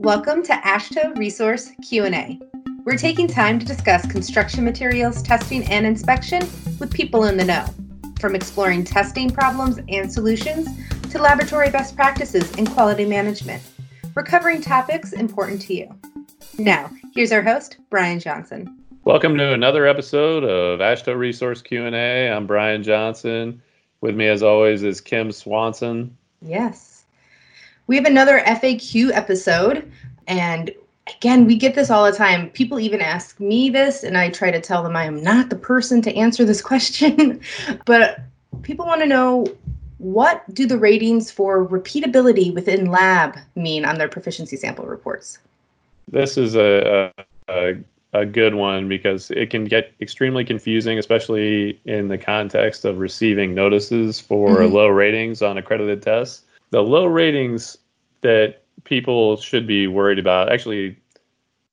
Welcome to AASHTO Resource Q&A. We're taking time to discuss construction materials testing and inspection with people in the know, from exploring testing problems and solutions to laboratory best practices and quality management. We're covering topics important to you. Now, here's our host, Brian Johnson. Welcome to another episode of AASHTO Resource Q&A. I'm Brian Johnson. With me, as always, is Kim Swanson. Yes. We have another FAQ episode, and again, we get this all the time. People even ask me this, and I try to tell them I am not the person to answer this question. but people want to know what do the ratings for repeatability within lab mean on their proficiency sample reports? This is a, a, a good one because it can get extremely confusing, especially in the context of receiving notices for mm-hmm. low ratings on accredited tests. The low ratings that people should be worried about, actually,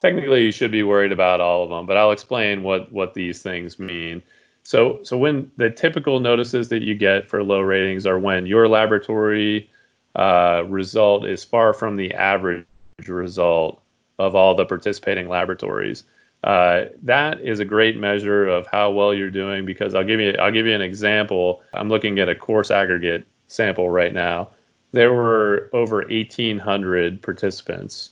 technically, you should be worried about all of them, but I'll explain what, what these things mean. So, so when the typical notices that you get for low ratings are when your laboratory uh, result is far from the average result of all the participating laboratories. Uh, that is a great measure of how well you're doing because I'll give you I'll give you an example. I'm looking at a coarse aggregate sample right now. There were over 1,800 participants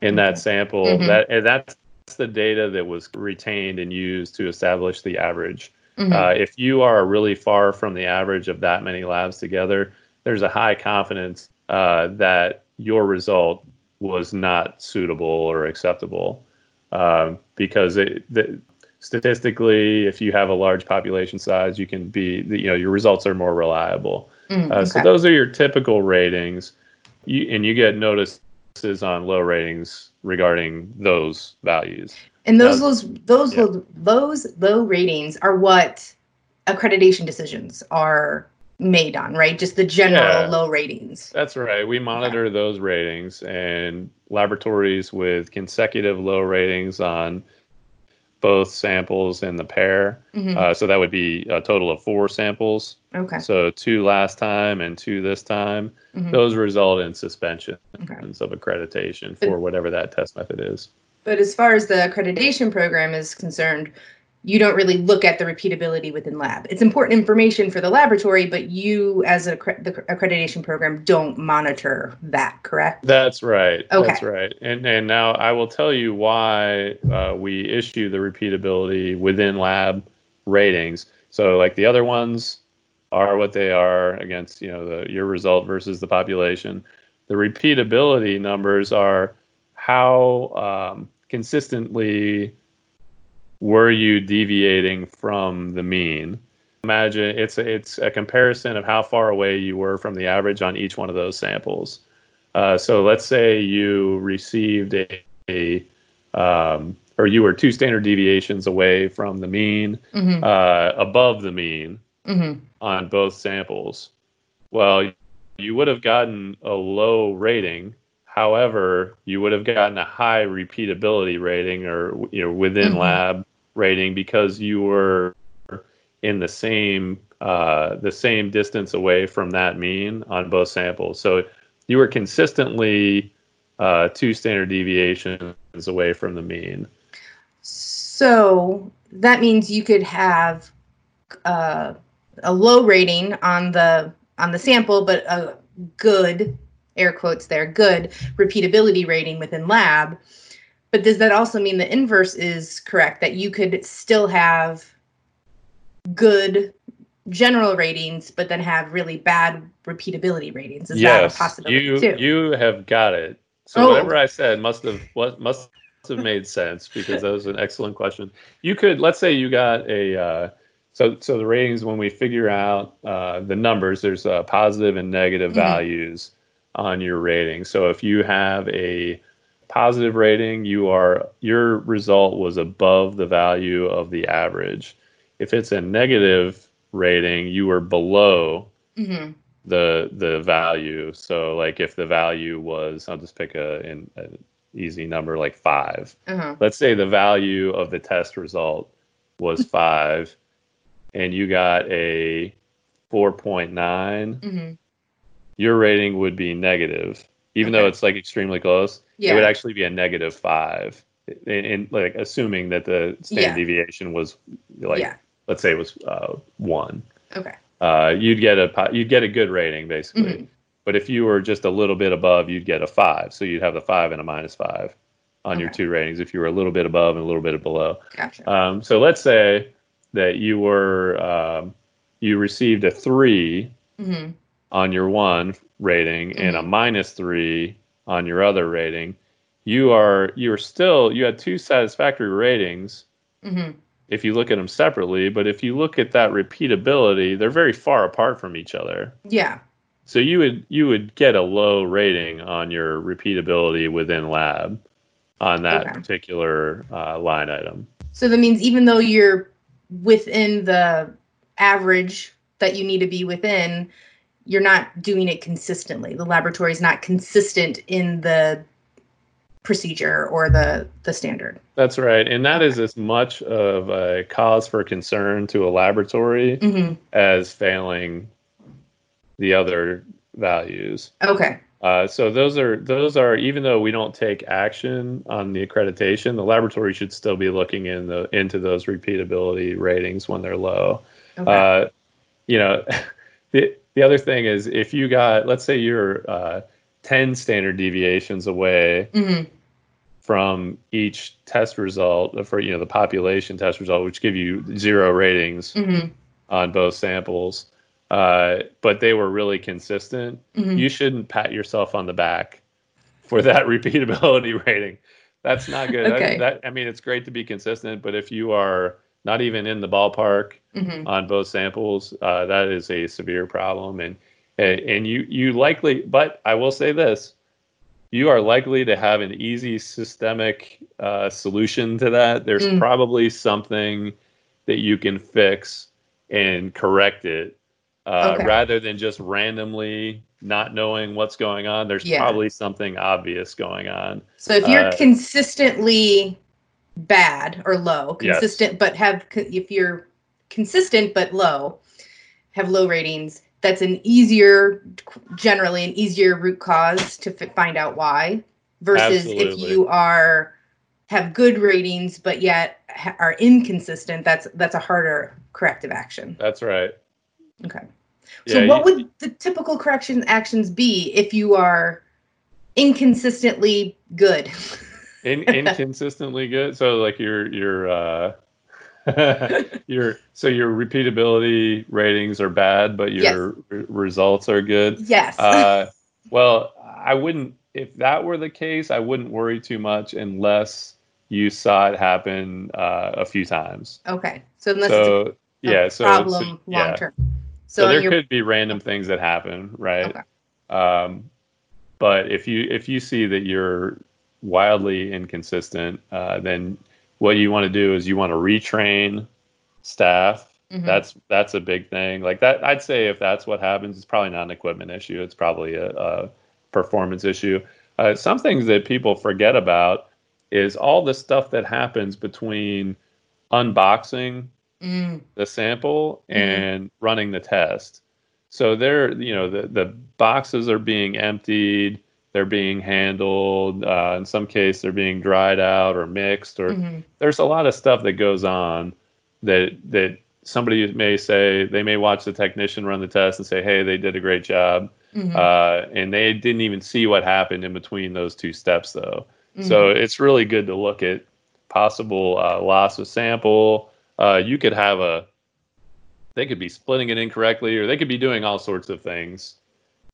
in that sample. Mm-hmm. That and that's the data that was retained and used to establish the average. Mm-hmm. Uh, if you are really far from the average of that many labs together, there's a high confidence uh, that your result was not suitable or acceptable um, because it, the, statistically, if you have a large population size, you can be you know your results are more reliable. Mm, okay. uh, so those are your typical ratings, you, and you get notices on low ratings regarding those values. And those now, those those yeah. low, those low ratings are what accreditation decisions are made on, right? Just the general yeah, low ratings. That's right. We monitor okay. those ratings and laboratories with consecutive low ratings on both samples in the pair. Mm-hmm. Uh, so that would be a total of four samples. Okay. So two last time and two this time. Mm-hmm. Those result in suspension okay. of accreditation for but, whatever that test method is. But as far as the accreditation program is concerned, you don't really look at the repeatability within lab. It's important information for the laboratory, but you, as a the accreditation program, don't monitor that. Correct? That's right. Okay. That's right. And and now I will tell you why uh, we issue the repeatability within lab ratings. So like the other ones are what they are against you know the your result versus the population. The repeatability numbers are how um, consistently were you deviating from the mean? Imagine it's a, it's a comparison of how far away you were from the average on each one of those samples. Uh, so let's say you received a, a um, or you were two standard deviations away from the mean, mm-hmm. uh, above the mean mm-hmm. on both samples. Well, you would have gotten a low rating. However, you would have gotten a high repeatability rating or you know within mm-hmm. lab rating because you were in the same uh, the same distance away from that mean on both samples. So you were consistently uh, two standard deviations away from the mean. So that means you could have uh, a low rating on the on the sample, but a good air quotes there good repeatability rating within lab but does that also mean the inverse is correct that you could still have good general ratings, but then have really bad repeatability ratings? Is yes, that a possibility you, too? You have got it. So oh. whatever I said must have what must have made sense because that was an excellent question. You could let's say you got a uh, so so the ratings when we figure out uh, the numbers, there's uh, positive and negative mm-hmm. values on your rating. So if you have a positive rating, you are your result was above the value of the average. If it's a negative rating, you were below mm-hmm. the the value. So like if the value was, I'll just pick a an easy number like 5 uh-huh. Let's say the value of the test result was five, and you got a four point nine. Mm-hmm. Your rating would be negative even though it's like extremely close, Yeah. it would actually be a negative five. In, like assuming that the standard Yeah. deviation was like yeah. let's say it was uh, one, Okay. uh, you'd get a you'd get a good rating basically. Mhm. But if you were just a little bit above, you'd get a five. So you'd have a five and a minus five on your two ratings. If you were a little bit above and a little bit below, Gotcha. um, so let's say that you were um, you received a three hmm on your one rating and a Mhm. minus three on your other rating. You are you are still you had two satisfactory ratings hmm if you look at them separately, but if you look at that repeatability, they're very far apart from each other. Yeah. So you would you would get a low rating on your repeatability within lab on that Okay. particular uh, line item. So that means even though you're within the average that you need to be within, you're not doing it consistently. The laboratory is not consistent in the procedure or the the standard. That's right, and that is as much of a cause for concern to a laboratory hmm as failing the other values. Okay. Uh, so those are those are even though we don't take action on the accreditation, the laboratory should still be looking in the into those repeatability ratings when they're low. Okay. Uh, you know, the the other thing is if you got let's say you're uh, ten standard deviations away hmm from each test result for you know the population test result, which give you zero ratings hmm on both samples, uh, but they were really consistent hmm you shouldn't pat yourself on the back for that repeatability rating. That's not good. Okay. That, I mean, it's great to be consistent, but if you are not even in the ballpark hmm on both samples, uh, that is a severe problem. And and you you likely, but I will say this: you are likely to have an easy systemic uh, solution to that. There's Mm. probably something that you can fix and correct it uh, Okay. rather than just randomly not knowing what's going on. There's Yeah. probably something obvious going on. So if you're Uh, consistently bad or low, Yes. consistent but have if you're consistent but low, have low ratings, that's an easier generally an easier root cause to find out why versus if you are have good ratings but yet ha- are inconsistent, that's that's a harder corrective action. That's right. Okay. So Yeah, what you- would the typical correction actions be if you are inconsistently good? In, inconsistently good. So like your your uh your so your repeatability ratings are bad, but your r- results are good. yes. Uh, well, I wouldn't if that were the case. I wouldn't worry too much unless you saw it happen uh, a few times. okay. So unless it's a, yeah, a so problem so, long yeah. term. So, So, there you're could be random things that happen, right? Okay. Um, but if you if you see that you're wildly inconsistent, uh, then what you want to do is you want to retrain staff. Mhm. That's that's a big thing. Like that, I'd say if that's what happens, it's probably not an equipment issue. It's probably a, a performance issue. Uh, some things that people forget about is all the stuff that happens between unboxing Mm, the sample Mhm. and running the test. So they're, you know, the, the boxes are being emptied, they're being handled. Uh, in some case, they're being dried out or mixed, or mhm. there's a lot of stuff that goes on that that somebody may say they may watch the technician run the test and say, hey, they did a great job, Mhm. uh, and they didn't even see what happened in between those two steps, though. Mhm. So it's really good to look at possible uh, loss of sample. Uh, you could have a, they could be splitting it incorrectly, or they could be doing all sorts of things.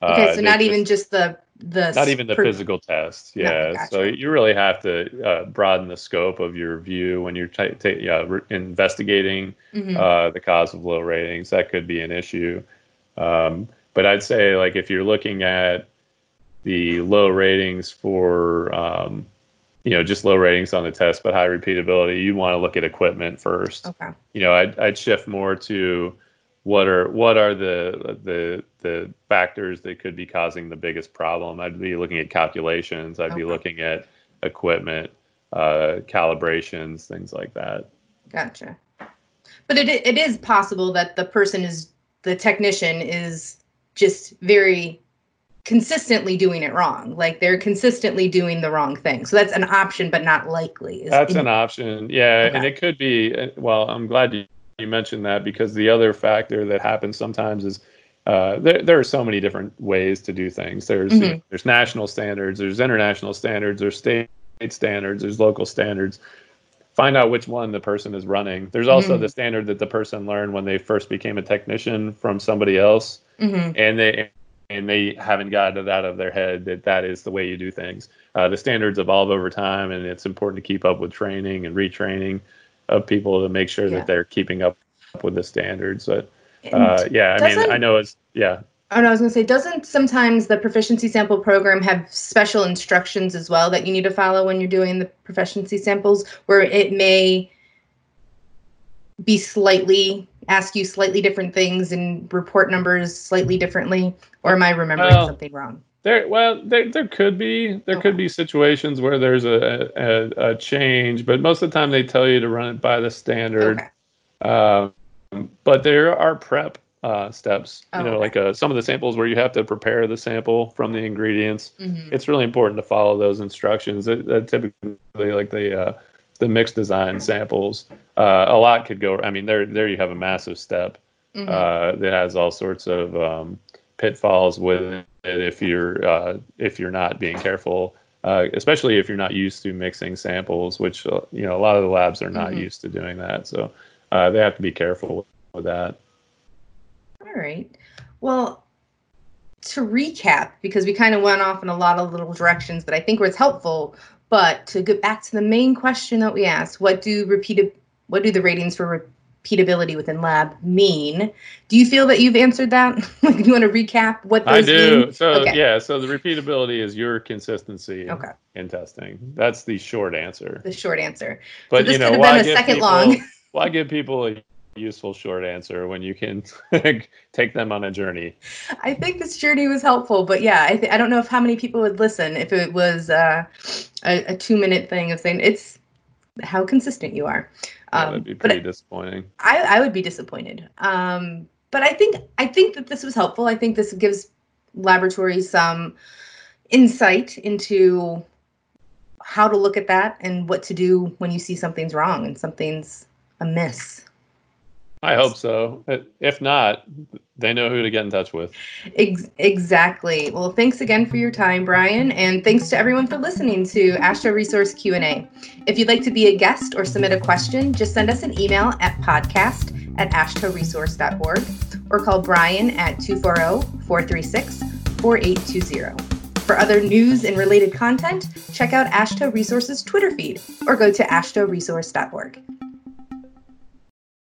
okay, Uh, so that not just- even just the the not even the per- physical test. No, Yeah, so you really have to uh, broaden the scope of your view when you're ta ta- yeah, re- investigating Mhm. uh, the cause of low ratings. That could be an issue. Um, but I'd say like if you're looking at the low ratings for um, you know just low ratings on the test but high repeatability, you want to look at equipment first. okay. You know, I'd, I'd shift more to what are what are the the the factors that could be causing the biggest problem. I'd be looking at calculations. I'd be looking at equipment, uh, calibrations, things like that. Gotcha. But it it is possible that the person is the technician is just very consistently doing it wrong. Like they're consistently doing the wrong thing. So that's an option, but not likely. That's an option. Yeah. Okay. And it could be, uh, well, I'm glad you, you mentioned that because the other factor that happens sometimes is uh, there, there are so many different ways to do things. There's mm-hmm. there's national standards, there's international standards, there's state standards, there's local standards. Find out which one the person is running. There's also mm-hmm. the standard that the person learned when they first became a technician from somebody else, mm-hmm. and they and they haven't got it out of their head that that is the way you do things. Uh, the standards evolve over time, and it's important to keep up with training and retraining of people to make sure yeah. that they're keeping up with the standards. But uh, yeah, I mean, I know it's yeah. Oh, no, I was going to say, doesn't sometimes the proficiency sample program have special instructions as well that you need to follow when you're doing the proficiency samples, where it may be slightly ask you slightly different things and report numbers slightly differently, or am I remembering well, something wrong? There, well, there, there could be there okay. could be situations where there's a, a, a change, but most of the time they tell you to run it by the standard. Okay. Um, but there are prep uh, steps. Oh, you know, okay. like uh, some of the samples where you have to prepare the sample from the ingredients. Mm-hmm. It's really important to follow those instructions. It, it typically, like the uh, the mixed design samples, uh, a lot could go. I mean, there there you have a massive step mm-hmm. Uh, that has all sorts of um, pitfalls with it if you're uh, if you're not being careful. especially if you're not used to mixing samples, which you know a lot of the labs are not mm-hmm. used to doing that. So they have to be careful with that. All right. Well, to recap, because we kind of went off in a lot of little directions that I think was helpful, but to get back to the main question that we asked, what do repeated what do the ratings for repeatability within lab mean? Do you feel that you've answered that? like, do you want to recap what those I do. Mean? So okay. yeah, so the repeatability is your consistency okay. in testing. That's the short answer. The short answer. But so you know, why give people, long. why give people a useful short answer when you can take them on a journey. I think this journey was helpful, but yeah, I, th- I don't know if how many people would listen if it was uh, a, a two minute thing of saying it's how consistent you are. Um, yeah, that'd be pretty disappointing. I, I would be disappointed. Um, but I think I think that this was helpful. I think this gives laboratories some insight into how to look at that and what to do when you see something's wrong and something's amiss. I hope so. If not, they know who to get in touch with. Ex- exactly. Well, thanks again for your time, Brian, and thanks to everyone for listening to AASHTO Resource Q&A. If you'd like to be a guest or submit a question, just send us an email at podcast at aashtoresource.org or call Brian at 240-436-4820. For other news and related content, check out AASHTO Resource's Twitter feed or go to aashtoresource.org.